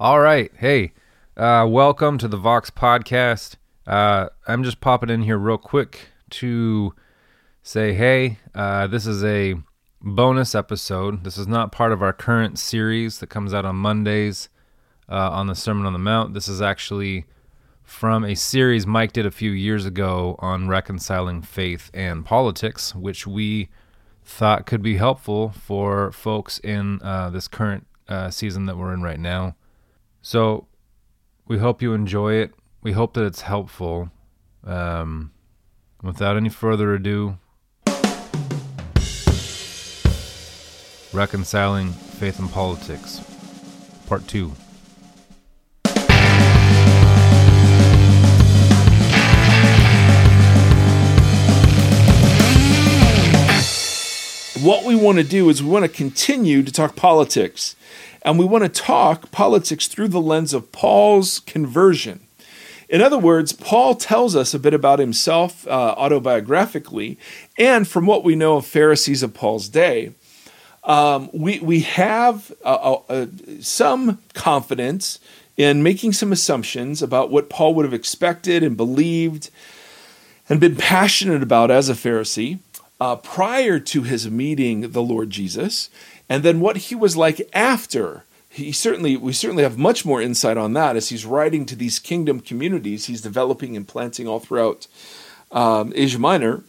All right. Hey, uh, welcome to the Vox Podcast. Uh, I'm just popping in here real quick to say, hey, uh, this is a bonus episode. This is not part of our current series that comes out on Mondays uh, on the Sermon on the Mount. This is actually from a series Mike did a few years ago on reconciling faith and politics, which we thought could be helpful for folks in uh, this current uh, season that we're in right now. So we hope you enjoy it. We hope that it's helpful. Um, without any further ado, Reconciling Faith and Politics, Part 2. What we want to do is we want to continue to talk politics. And we want to talk politics through the lens of Paul's conversion. In other words, Paul tells us a bit about himself uh, autobiographically, and from what we know of Pharisees of Paul's day, um, we, we have uh, uh, some confidence in making some assumptions about what Paul would have expected and believed and been passionate about as a Pharisee uh, prior to his meeting the Lord Jesus, and then what he was like after. He certainly, we certainly have much more insight on that as he's writing to these kingdom communities he's developing and planting all throughout um, Asia Minor.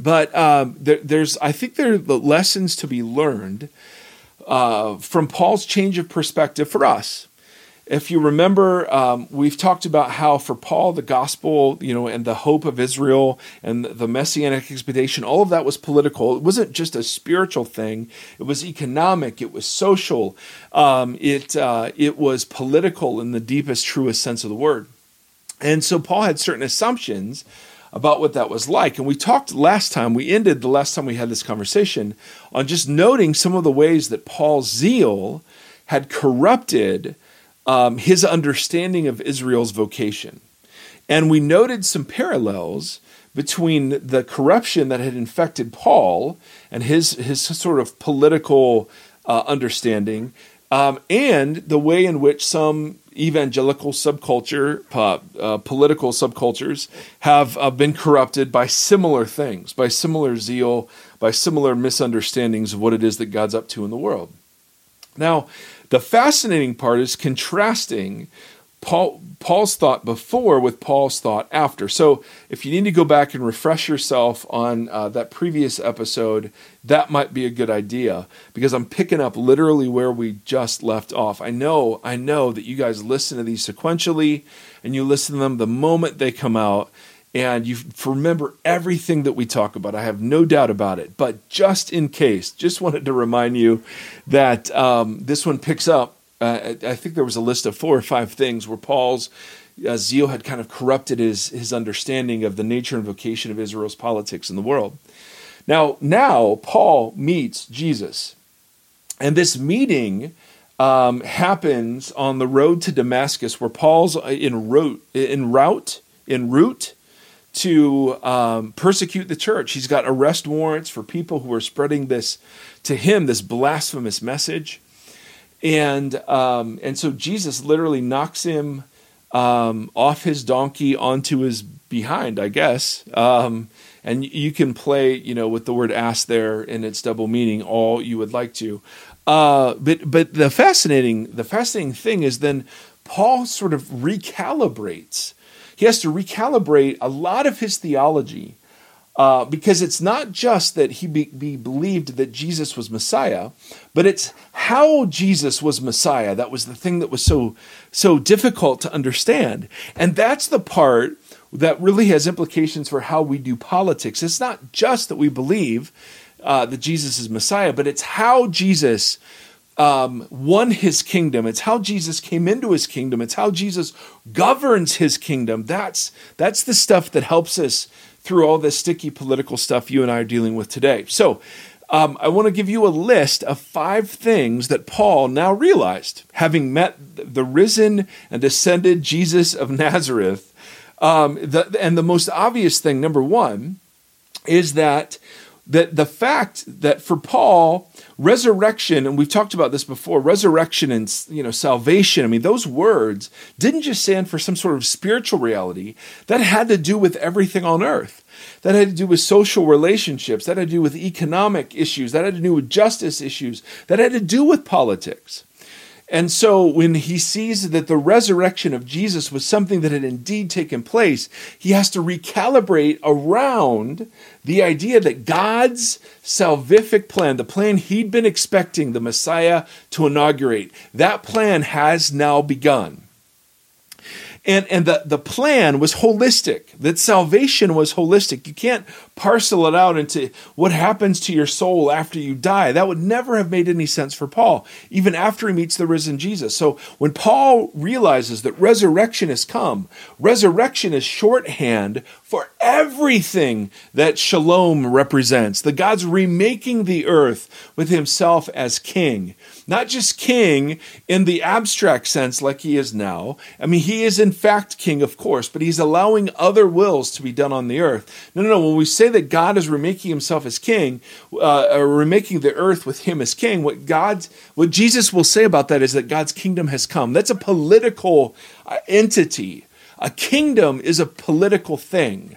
But um, there, there's, I think, there are lessons to be learned uh, from Paul's change of perspective for us if you remember, um, we've talked about how for Paul, the gospel, you know, and the hope of Israel and the messianic expectation, all of that was political. It wasn't just a spiritual thing; it was economic, it was social, um, it uh, it was political in the deepest, truest sense of the word. And so Paul had certain assumptions about what that was like. And we talked last time, we ended the last time we had this conversation on just noting some of the ways that Paul's zeal had corrupted um, his understanding of Israel's vocation. And we noted some parallels between the corruption that had infected Paul and his, his sort of political uh, understanding, um, and the way in which some evangelical subculture, uh, uh, political subcultures, have uh, been corrupted by similar things, by similar zeal, by similar misunderstandings of what it is that God's up to in the world. Now, the fascinating part is contrasting Paul, Paul's thought before with Paul's thought after. So, if you need to go back and refresh yourself on uh, that previous episode, that might be a good idea because I'm picking up literally where we just left off. I know, I know that you guys listen to these sequentially and you listen to them the moment they come out and you remember everything that we talk about. I have no doubt about it. But just in case, just wanted to remind you that um, this one picks up. Uh, I think there was a list of four or five things where Paul's uh, zeal had kind of corrupted his his understanding of the nature and vocation of Israel's politics in the world. Now, now Paul meets Jesus, and this meeting um, happens on the road to Damascus, where Paul's in route in route in route to um, persecute the church. He's got arrest warrants for people who are spreading this to him, this blasphemous message. And um, and so Jesus literally knocks him um, off his donkey onto his behind, I guess. Um, and you can play, you know, with the word ass there in its double meaning all you would like to. Uh, but but the fascinating the fascinating thing is then Paul sort of recalibrates he has to recalibrate a lot of his theology uh, because it's not just that he be, be believed that Jesus was Messiah, but it's how Jesus was Messiah. That was the thing that was so so difficult to understand, and that's the part that really has implications for how we do politics. It's not just that we believe uh, that Jesus is Messiah, but it's how Jesus um, won his kingdom. It's how Jesus came into his kingdom. It's how Jesus governs his kingdom. That's that's the stuff that helps us through all this sticky political stuff you and I are dealing with today. So. Um, I want to give you a list of five things that Paul now realized, having met the risen and ascended Jesus of Nazareth. Um, the, and the most obvious thing, number one, is that that the fact that for Paul, resurrection, and we've talked about this before, resurrection and you know salvation, I mean, those words didn't just stand for some sort of spiritual reality. That had to do with everything on earth. That had to do with social relationships. That had to do with economic issues. That had to do with justice issues. That had to do with politics. And so when he sees that the resurrection of Jesus was something that had indeed taken place, he has to recalibrate around the idea that God's salvific plan, the plan he'd been expecting the Messiah to inaugurate, that plan has now begun. And, and the, the plan was holistic, that salvation was holistic. You can't parcel it out into what happens to your soul after you die. That would never have made any sense for Paul, even after he meets the risen Jesus. So when Paul realizes that resurrection has come, resurrection is shorthand for everything that shalom represents. The God's remaking the earth with himself as king. Not just king in the abstract sense like he is now. I mean, he is in fact king, of course, but he's allowing other wills to be done on the earth. No, no, no. When we say that God is remaking himself as king, uh, or remaking the earth with him as king, what God's, what Jesus will say about that is that God's kingdom has come. That's a political uh, entity. A kingdom is a political thing.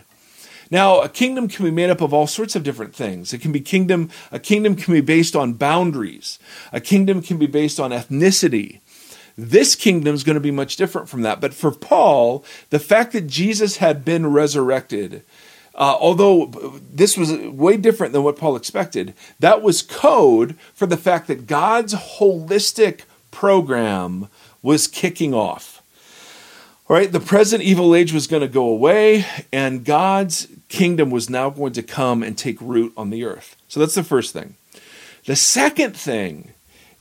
Now, a kingdom can be made up of all sorts of different things. It can be kingdom, a kingdom can be based on boundaries. A kingdom can be based on ethnicity. This kingdom is going to be much different from that. But for Paul, the fact that Jesus had been resurrected, uh, although this was way different than what Paul expected, that was code for the fact that God's holistic program was kicking off. All right, the present evil age was going to go away, and God's kingdom was now going to come and take root on the earth. So that's the first thing. The second thing,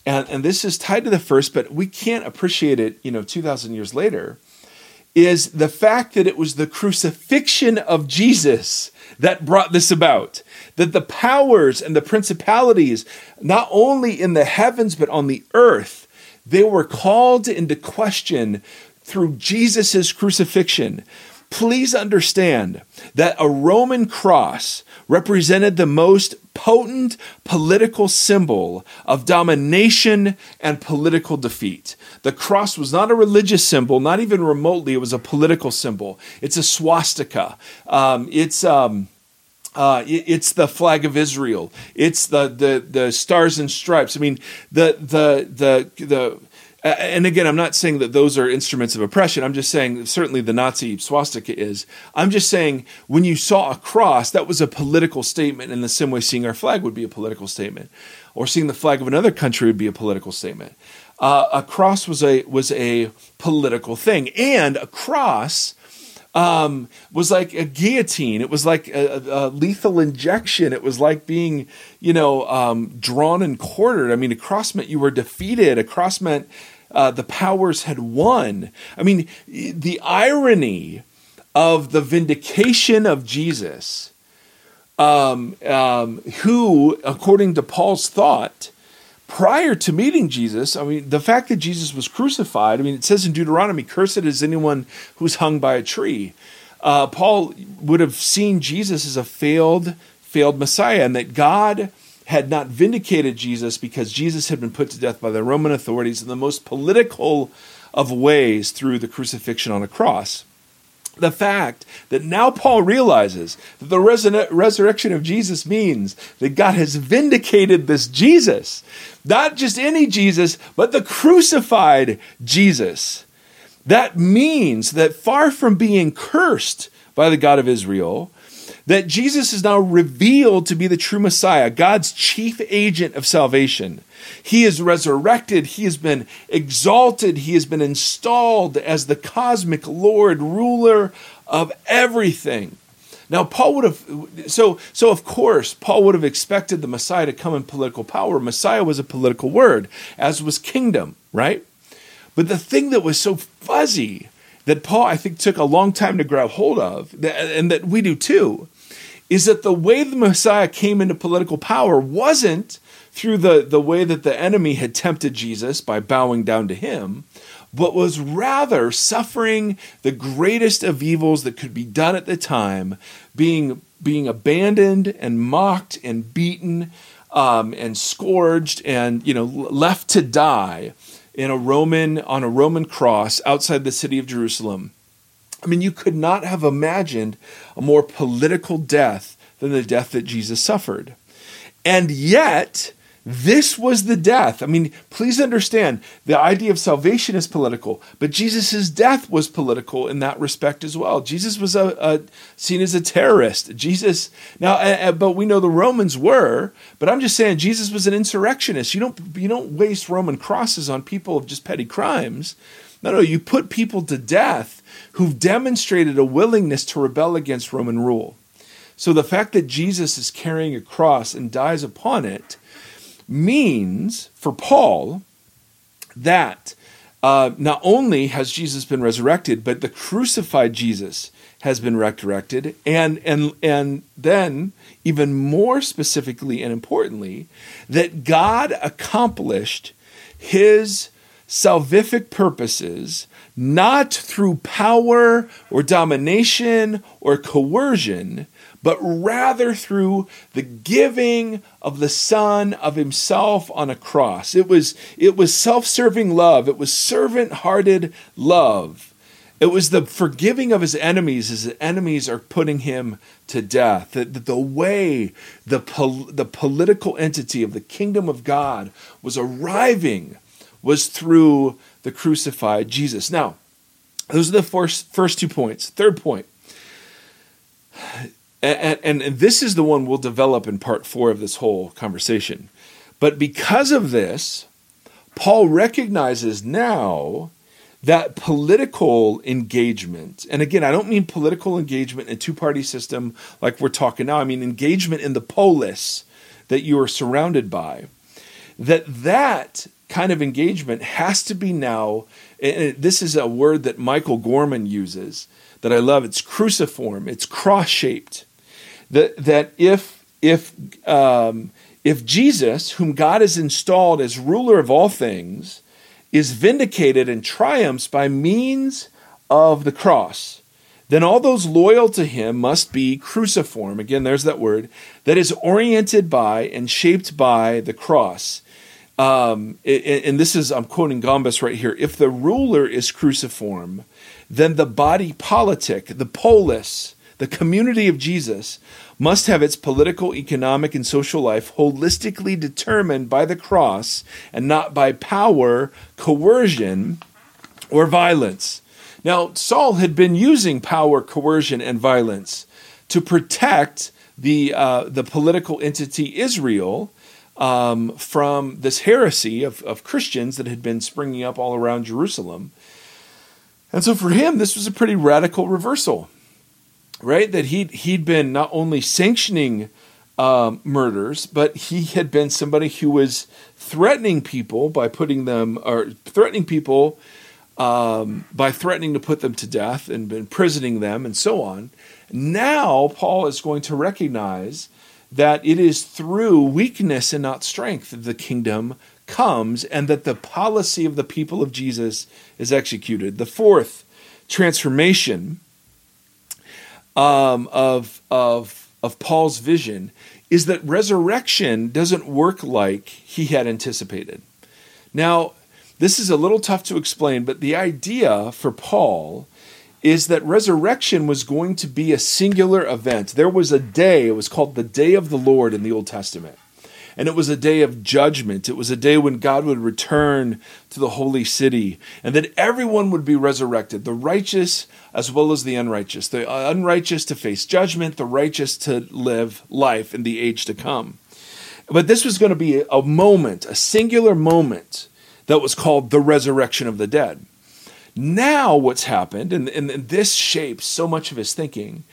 and, and this is tied to the first, but we can't appreciate it, you know, 2,000 years later, is the fact that it was the crucifixion of Jesus that brought this about. That the powers and the principalities, not only in the heavens, but on the earth, they were called into question through Jesus' crucifixion. Please understand that a Roman cross represented the most potent political symbol of domination and political defeat. The cross was not a religious symbol, not even remotely, it was a political symbol. It's a swastika. Um, it's. Um, uh, it's the flag of Israel. It's the, the the stars and stripes. I mean, the the the the and again, I'm not saying that those are instruments of oppression. I'm just saying certainly the Nazi swastika is. I'm just saying when you saw a cross, that was a political statement in the same way seeing our flag would be a political statement, or seeing the flag of another country would be a political statement. Uh, a cross was a was a political thing, and a cross um, was like a guillotine. It was like a, a, lethal injection. It was like being, you know, um, drawn and quartered. I mean, a cross meant you were defeated. A cross meant uh, the powers had won. I mean, the irony of the vindication of Jesus, um, um, who, according to Paul's thought, prior to meeting Jesus, I mean, the fact that Jesus was crucified, I mean, it says in Deuteronomy, cursed is anyone who's hung by a tree. Uh, Paul would have seen Jesus as a failed, failed Messiah, and that God had not vindicated Jesus because Jesus had been put to death by the Roman authorities in the most political of ways through the crucifixion on a cross. The fact that now Paul realizes that the resurrection of Jesus means that God has vindicated this Jesus, not just any Jesus, but the crucified Jesus. That means that far from being cursed by the God of Israel, that Jesus is now revealed to be the true Messiah, God's chief agent of salvation. He is resurrected, he has been exalted, he has been installed as the cosmic Lord, ruler of everything. Now, Paul would have, so, so of course, Paul would have expected the Messiah to come in political power. Messiah was a political word, as was kingdom, right? But the thing that was so fuzzy that Paul, I think, took a long time to grab hold of, and that we do too, is that the way the Messiah came into political power wasn't through the, the way that the enemy had tempted Jesus by bowing down to him, but was rather suffering the greatest of evils that could be done at the time, being being abandoned and mocked and beaten um, and scourged and you know left to die in a Roman on a Roman cross outside the city of Jerusalem. I mean, you could not have imagined a more political death than the death that Jesus suffered. And yet, this was the death. I mean, please understand the idea of salvation is political, but Jesus' death was political in that respect as well. Jesus was a, a seen as a terrorist. Jesus now, but we know the Romans were. But I'm just saying, Jesus was an insurrectionist. You don't you don't waste Roman crosses on people of just petty crimes. No, no, you put people to death who've demonstrated a willingness to rebel against Roman rule. So the fact that Jesus is carrying a cross and dies upon it means for Paul that uh, not only has Jesus been resurrected, but the crucified Jesus has been resurrected, and and and then even more specifically and importantly, that God accomplished His salvific purposes not through power or domination or coercion, but rather through the giving of the Son of Himself on a cross. It was, it was self serving love, it was servant hearted love. It was the forgiving of his enemies as the enemies are putting him to death. The, the, way the, pol- the political entity of the kingdom of God was arriving was through the crucified Jesus. Now, those are the first, first two points. Third point and, and, and this is the one we'll develop in part four of this whole conversation. But because of this, Paul recognizes now that political engagement, and again, I don't mean political engagement in a two party system like we're talking now, I mean engagement in the polis that you are surrounded by, that that kind of engagement has to be now, this is a word that Michael Gorman uses that I love. It's cruciform, it's cross shaped that that if if um, if Jesus, whom God has installed as ruler of all things, is vindicated and triumphs by means of the cross, then all those loyal to him must be cruciform. Again, there's that word that is oriented by and shaped by the cross. Um, and this is, I'm quoting Gombis right here. If the ruler is cruciform, then the body politic, the polis, the community of Jesus, must have its political, economic, and social life holistically determined by the cross and not by power, coercion, or violence. Now, Saul had been using power, coercion, and violence to protect the, uh, the political entity Israel um, from this heresy of, of Christians that had been springing up all around Jerusalem. And so for him, this was a pretty radical reversal right? That he'd he'd been not only sanctioning um, murders, but he had been somebody who was threatening people by putting them or threatening people um, by threatening to put them to death and imprisoning them and so on. Now Paul is going to recognize that it is through weakness and not strength that the kingdom comes and that the policy of the people of Jesus is executed. The fourth transformation um, of of of Paul's vision is that resurrection doesn't work like he had anticipated. Now, this is a little tough to explain, but the idea for Paul is that resurrection was going to be a singular event. There was a day, it was called the day of the Lord in the Old Testament and it was a day of judgment. It was a day when God would return to the holy city, and that everyone would be resurrected the righteous as well as the unrighteous, the uh, unrighteous to face judgment, the righteous to live life in the age to come. But this was going to be a moment, a singular moment that was called the resurrection of the dead. Now, what's happened, and, and, and this shapes so much of his thinking,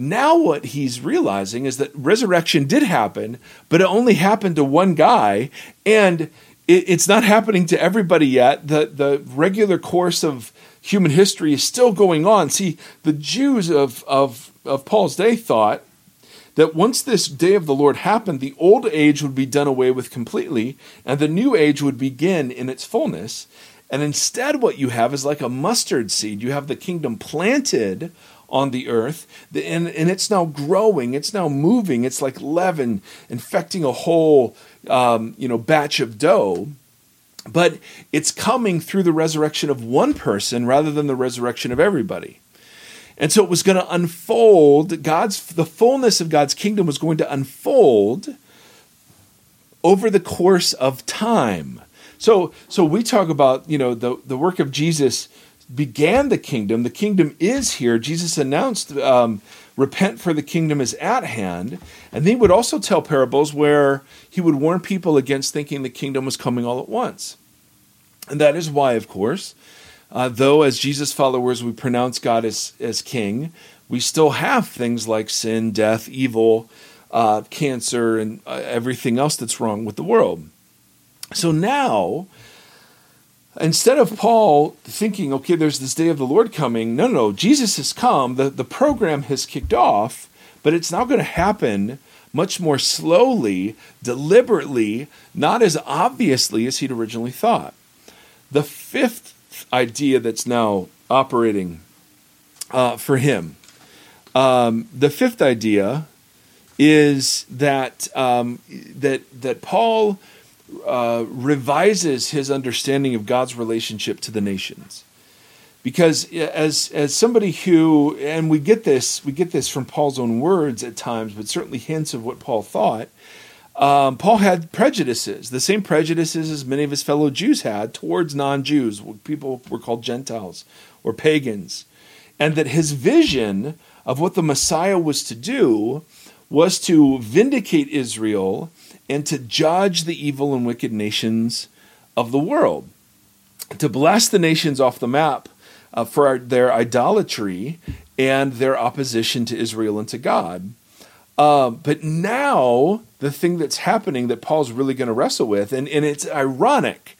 now, what he's realizing is that resurrection did happen, but it only happened to one guy, and it, it's not happening to everybody yet. The, the regular course of human history is still going on. See, the Jews of, of, of Paul's day thought that once this day of the Lord happened, the old age would be done away with completely, and the new age would begin in its fullness. And instead, what you have is like a mustard seed. You have the kingdom planted on the earth, and, and it's now growing, it's now moving, it's like leaven infecting a whole um, you know batch of dough. But it's coming through the resurrection of one person rather than the resurrection of everybody. And so it was going to unfold, God's the fullness of God's kingdom was going to unfold over the course of time. So so we talk about, you know, the the work of Jesus began the kingdom. The kingdom is here. Jesus announced, um, repent for the kingdom is at hand. And he would also tell parables where he would warn people against thinking the kingdom was coming all at once. And that is why, of course, uh, though as Jesus followers we pronounce God as, as king, we still have things like sin, death, evil, uh, cancer, and uh, everything else that's wrong with the world. So now, instead of Paul thinking, okay, there's this day of the Lord coming, no, no, no, Jesus has come, the, the program has kicked off, but it's now going to happen much more slowly, deliberately, not as obviously as he'd originally thought. The fifth idea that's now operating uh, for him, um, the fifth idea is that um, that that Paul uh, revises his understanding of God's relationship to the nations. Because as as somebody who and we get this we get this from Paul's own words at times, but certainly hints of what Paul thought. Um, Paul had prejudices, the same prejudices as many of his fellow Jews had towards non-Jews. People were called Gentiles or pagans, and that his vision of what the Messiah was to do was to vindicate Israel and to judge the evil and wicked nations of the world, to blast the nations off the map uh, for their idolatry and their opposition to Israel and to God. Uh, but now, the thing that's happening that Paul's really going to wrestle with, and, and it's ironic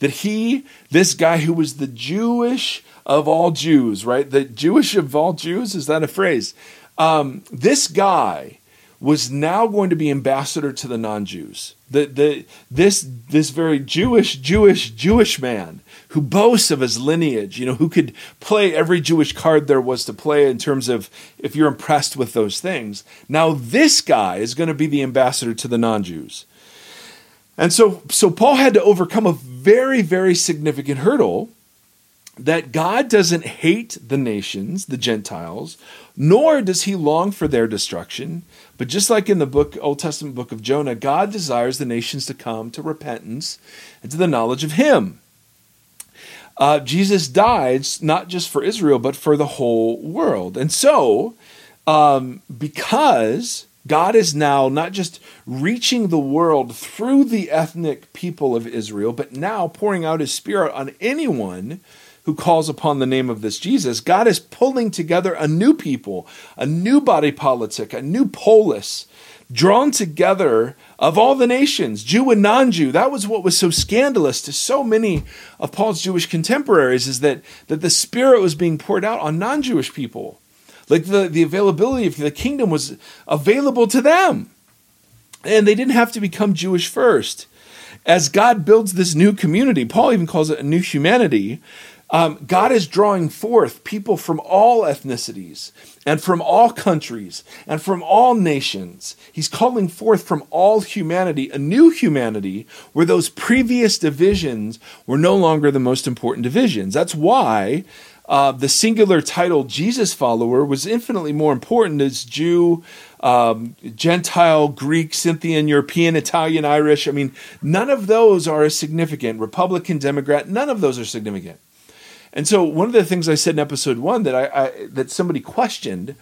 that he, this guy who was the Jewish of all Jews, right? The Jewish of all Jews, is that a phrase? Um, this guy was now going to be ambassador to the non-Jews. The, the, this, this very Jewish, Jewish, Jewish man who boasts of his lineage, you know, who could play every Jewish card there was to play in terms of if you're impressed with those things. Now this guy is going to be the ambassador to the non-Jews. And so, so Paul had to overcome a very, very significant hurdle that God doesn't hate the nations, the Gentiles, nor does he long for their destruction. But just like in the book, Old Testament book of Jonah, God desires the nations to come to repentance and to the knowledge of him. Uh, Jesus died not just for Israel, but for the whole world. And so, um, because God is now not just reaching the world through the ethnic people of Israel, but now pouring out his spirit on anyone who calls upon the name of this Jesus, God is pulling together a new people, a new body politic, a new polis, drawn together of all the nations, Jew and non-Jew. That was what was so scandalous to so many of Paul's Jewish contemporaries is that, that the Spirit was being poured out on non-Jewish people. Like the, the availability of the kingdom was available to them. And they didn't have to become Jewish first. As God builds this new community, Paul even calls it a new humanity, um, God is drawing forth people from all ethnicities and from all countries and from all nations. He's calling forth from all humanity a new humanity where those previous divisions were no longer the most important divisions. That's why uh, the singular title Jesus follower was infinitely more important as Jew, um, Gentile, Greek, Scythian, European, Italian, Irish. I mean, none of those are significant. Republican, Democrat, none of those are significant. And so one of the things I said in episode one that I, I that somebody questioned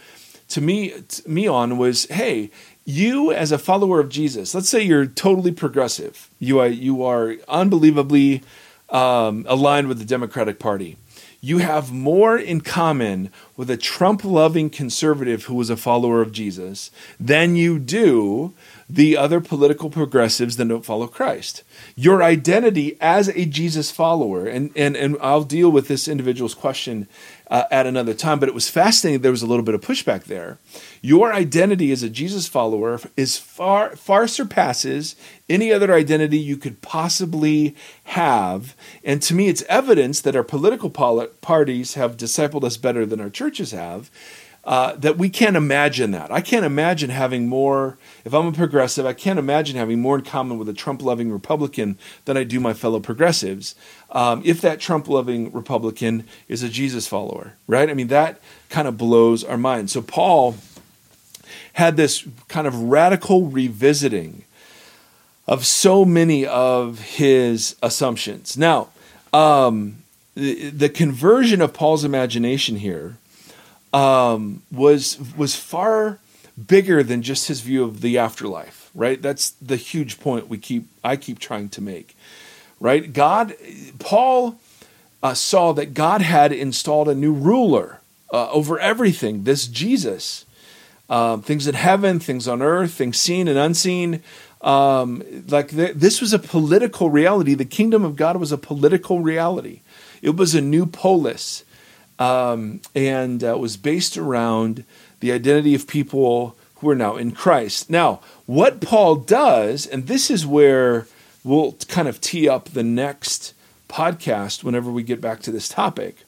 to me to me on was, hey, you as a follower of Jesus, let's say you're totally progressive, you are you are unbelievably um, aligned with the Democratic Party. You have more in common with a Trump loving conservative who was a follower of Jesus than you do the other political progressives that don't follow Christ. Your identity as a Jesus follower, and, and, and I'll deal with this individual's question uh, at another time, but it was fascinating. There was a little bit of pushback there. Your identity as a Jesus follower is far, far surpasses any other identity you could possibly have. And to me, it's evidence that our political parties have discipled us better than our churches have uh, that we can't imagine that. I can't imagine having more, if I'm a progressive, I can't imagine having more in common with a Trump loving Republican than I do my fellow progressives. Um, if that Trump loving Republican is a Jesus follower, right? I mean, that kind of blows our mind. So Paul had this kind of radical revisiting of so many of his assumptions. Now, um, the, the conversion of Paul's imagination here um, was was far bigger than just his view of the afterlife. Right, that's the huge point we keep I keep trying to make. Right, God, Paul uh, saw that God had installed a new ruler uh, over everything. This Jesus, uh, things in heaven, things on earth, things seen and unseen. Um, like th- this was a political reality. The kingdom of God was a political reality. It was a new polis um, and uh, was based around the identity of people who are now in Christ. Now, what Paul does, and this is where we'll kind of tee up the next podcast whenever we get back to this topic.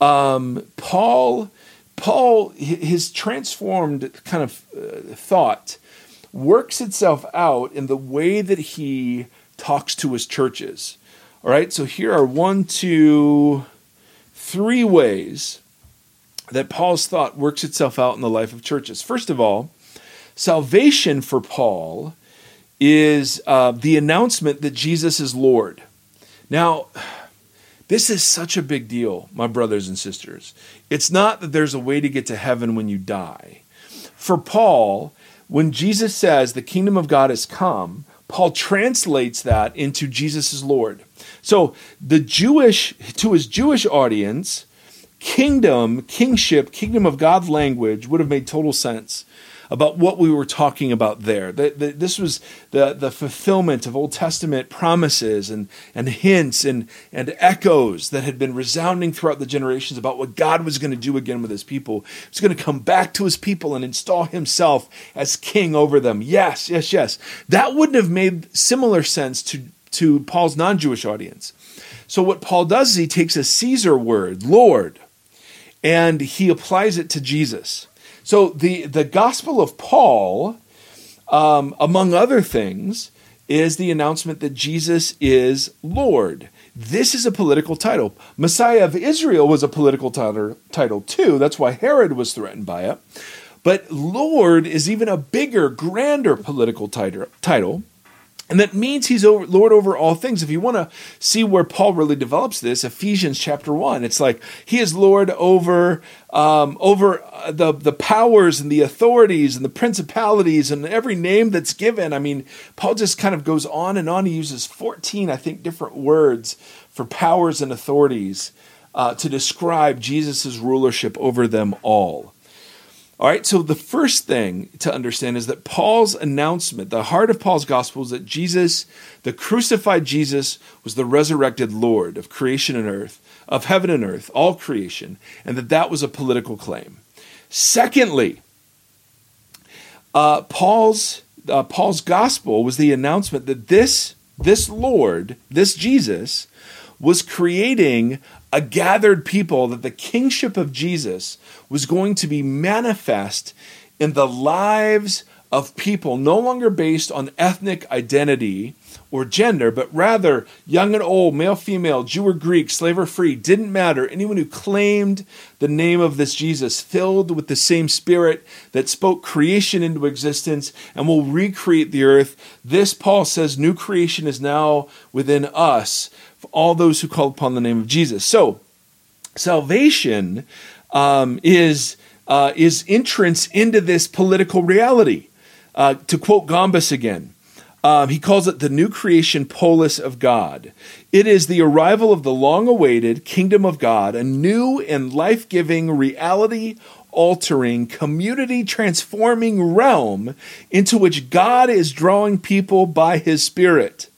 Um, Paul, Paul, his transformed kind of uh, thought works itself out in the way that he talks to his churches. All right, so here are one, two, three ways that Paul's thought works itself out in the life of churches. First of all, salvation for Paul is uh, the announcement that Jesus is Lord. Now, this is such a big deal, my brothers and sisters. It's not that there's a way to get to heaven when you die. For Paul, when Jesus says the kingdom of God has come, Paul translates that into Jesus is Lord. So the Jewish to his Jewish audience, kingdom, kingship, kingdom of God language would have made total sense about what we were talking about there. That, this was the, the fulfillment of Old Testament promises and, and hints and, and echoes that had been resounding throughout the generations about what God was going to do again with his people. He's going to come back to his people and install himself as king over them. Yes, yes, yes. That wouldn't have made similar sense to, to Paul's non Jewish audience. So, what Paul does is he takes a Caesar word, Lord, and he applies it to Jesus. So the the Gospel of Paul, um, among other things, is the announcement that Jesus is Lord. This is a political title. Messiah of Israel was a political title, title too. That's why Herod was threatened by it. But Lord is even a bigger, grander political title. And that means he's over, Lord over all things. If you want to see where Paul really develops this, Ephesians chapter one, it's like he is Lord over um, over uh, the the powers and the authorities and the principalities and every name that's given. I mean, Paul just kind of goes on and on. He uses fourteen, I think, different words for powers and authorities uh, to describe Jesus' rulership over them all. All right, so the first thing to understand is that Paul's announcement, the heart of Paul's gospel is that Jesus, the crucified Jesus, was the resurrected Lord of creation and earth, of heaven and earth, all creation, and that that was a political claim. Secondly, uh, Paul's uh, Paul's gospel was the announcement that this this Lord, this Jesus, was creating a gathered people, that the kingship of Jesus was going to be manifest in the lives of people, no longer based on ethnic identity or gender, but rather young and old, male, female, Jew or Greek, slave or free, didn't matter. Anyone who claimed the name of this Jesus, filled with the same spirit that spoke creation into existence and will recreate the earth. This, Paul says, new creation is now within us for all those who call upon the name of Jesus. So, salvation um, is uh, is entrance into this political reality. Uh, to quote Gombis again, um, he calls it the new creation polis of God. It is the arrival of the long awaited kingdom of God, a new and life giving, reality altering, community transforming realm into which God is drawing people by his Spirit.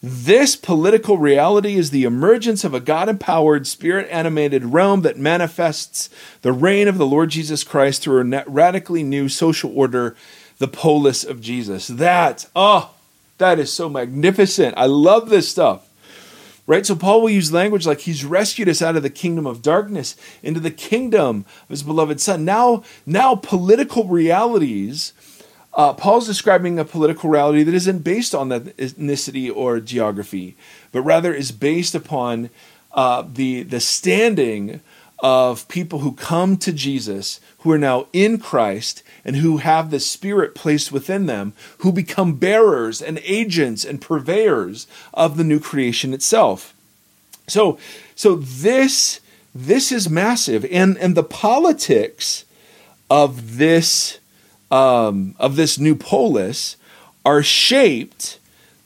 This political reality is the emergence of a God empowered, spirit animated realm that manifests the reign of the Lord Jesus Christ through a radically new social order, the polis of Jesus. That, oh, that is so magnificent. I love this stuff. Right? So Paul will use language like he's rescued us out of the kingdom of darkness into the kingdom of his beloved son. Now, now political realities uh, Paul's describing a political reality that isn't based on ethnicity or geography, but rather is based upon uh, the the standing of people who come to Jesus, who are now in Christ, and who have the Spirit placed within them, who become bearers and agents and purveyors of the new creation itself. So, so this this is massive, and and the politics of this um, of this new polis are shaped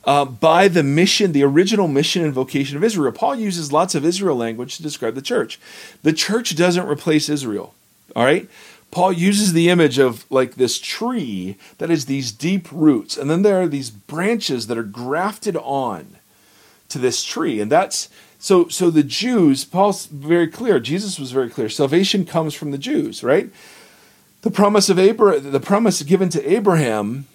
uh, by the mission, the original mission and vocation of Israel. Paul uses lots of Israel language to describe the church. The church doesn't replace Israel. All right? Paul uses the image of like this tree that has these deep roots, and then there are these branches that are grafted on to this tree. And that's so so the Jews, Paul's very clear, Jesus was very clear. Salvation comes from the Jews, right? The promise of Abraham, the promise given to Abraham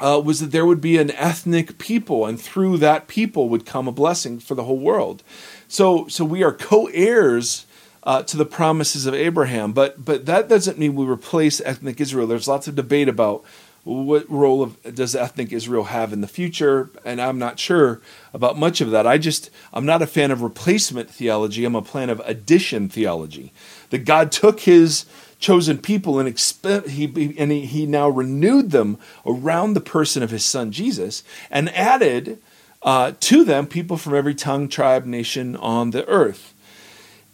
uh, was that there would be an ethnic people, and through that people would come a blessing for the whole world. So, so we are co-heirs uh, to the promises of Abraham, but but that doesn't mean we replace ethnic Israel. There's lots of debate about what role of, does ethnic Israel have in the future, and I'm not sure about much of that. I just I'm not a fan of replacement theology. I'm a fan of addition theology. That God took His chosen people and exp- he, and he, he now renewed them around the person of his son Jesus and added uh, to them people from every tongue, tribe, nation on the earth.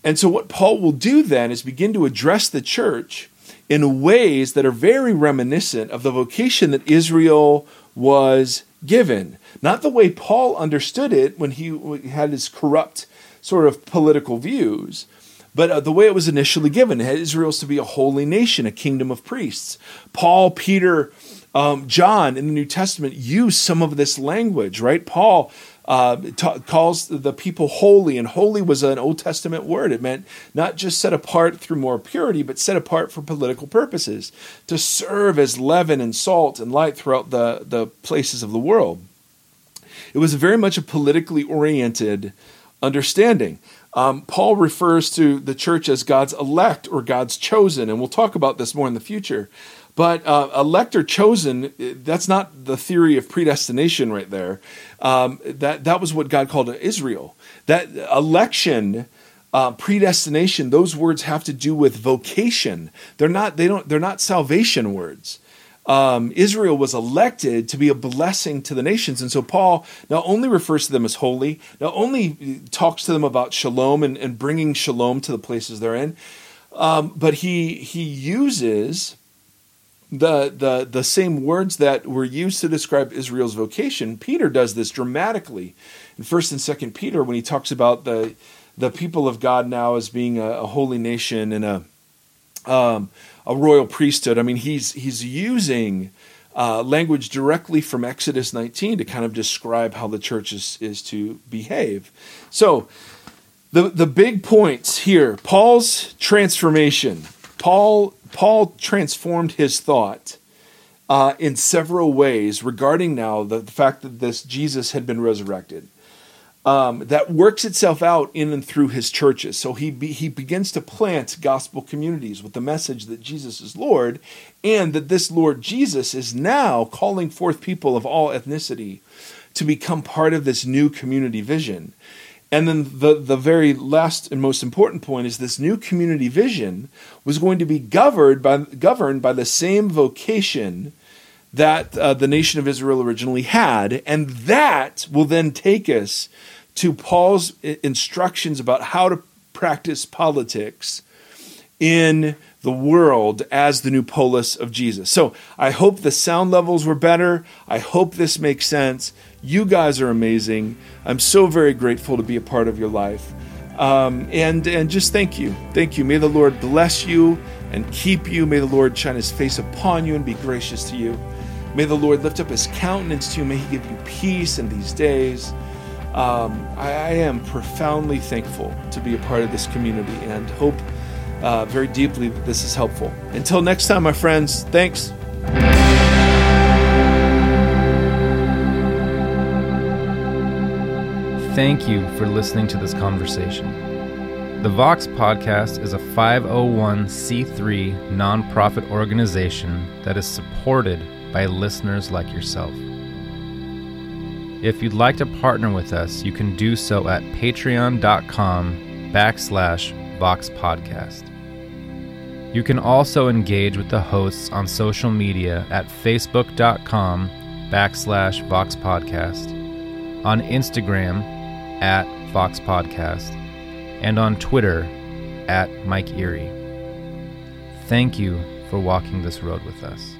And so, what Paul will do then is begin to address the church in ways that are very reminiscent of the vocation that Israel was given. Not the way Paul understood it when he had his corrupt sort of political views, but uh, the way it was initially given, Israel's to be a holy nation, a kingdom of priests. Paul, Peter, um, John in the New Testament use some of this language, right? Paul uh, t- calls the people holy, and holy was an Old Testament word. It meant not just set apart through more purity, but set apart for political purposes, to serve as leaven and salt and light throughout the, the places of the world. It was very much a politically oriented understanding. Um, Paul refers to the church as God's elect or God's chosen, and we'll talk about this more in the future. But uh, elect or chosen, that's not the theory of predestination right there. Um, that, that was what God called Israel. That election, uh, predestination, those words have to do with vocation. They're not, they don't, they're not salvation words um, Israel was elected to be a blessing to the nations. And so Paul not only refers to them as holy, not only talks to them about shalom and, and bringing shalom to the places they're in, um, but he, he uses the, the, the same words that were used to describe Israel's vocation. Peter does this dramatically in 1st and 2nd Peter when he talks about the, the people of God now as being a, a holy nation and a um, a royal priesthood. I mean, he's he's using uh, language directly from Exodus 19 to kind of describe how the church is, is to behave. So, the the big points here: Paul's transformation. Paul Paul transformed his thought. Uh, in several ways regarding now the, the fact that this Jesus had been resurrected um, that works itself out in and through his churches. So he be, he begins to plant gospel communities with the message that Jesus is Lord, and that this Lord Jesus is now calling forth people of all ethnicity to become part of this new community vision. And then the, the very last and most important point is this new community vision was going to be governed by, governed by the same vocation that uh, the nation of Israel originally had. And that will then take us to Paul's instructions about how to practice politics in the world as the new polis of Jesus. So I hope the sound levels were better. I hope this makes sense. You guys are amazing. I'm so very grateful to be a part of your life. Um, and and just thank you, thank you. May the Lord bless you and keep you. May the Lord shine His face upon you and be gracious to you. May the Lord lift up his countenance to you. May he give you peace in these days. Um, I, I, am profoundly thankful to be a part of this community and hope uh, very deeply that this is helpful. Until next time, my friends, thanks. thank you for listening to this conversation. The Vox Podcast is a 501c3 nonprofit organization that is supported by listeners like yourself. If you'd like to partner with us, you can do so at patreon.com backslash Vox Podcast. You can also engage with the hosts on social media at facebook.com backslash Vox Podcast, on Instagram at Vox Podcast, and on Twitter at Mike Erre. Thank you for walking this road with us.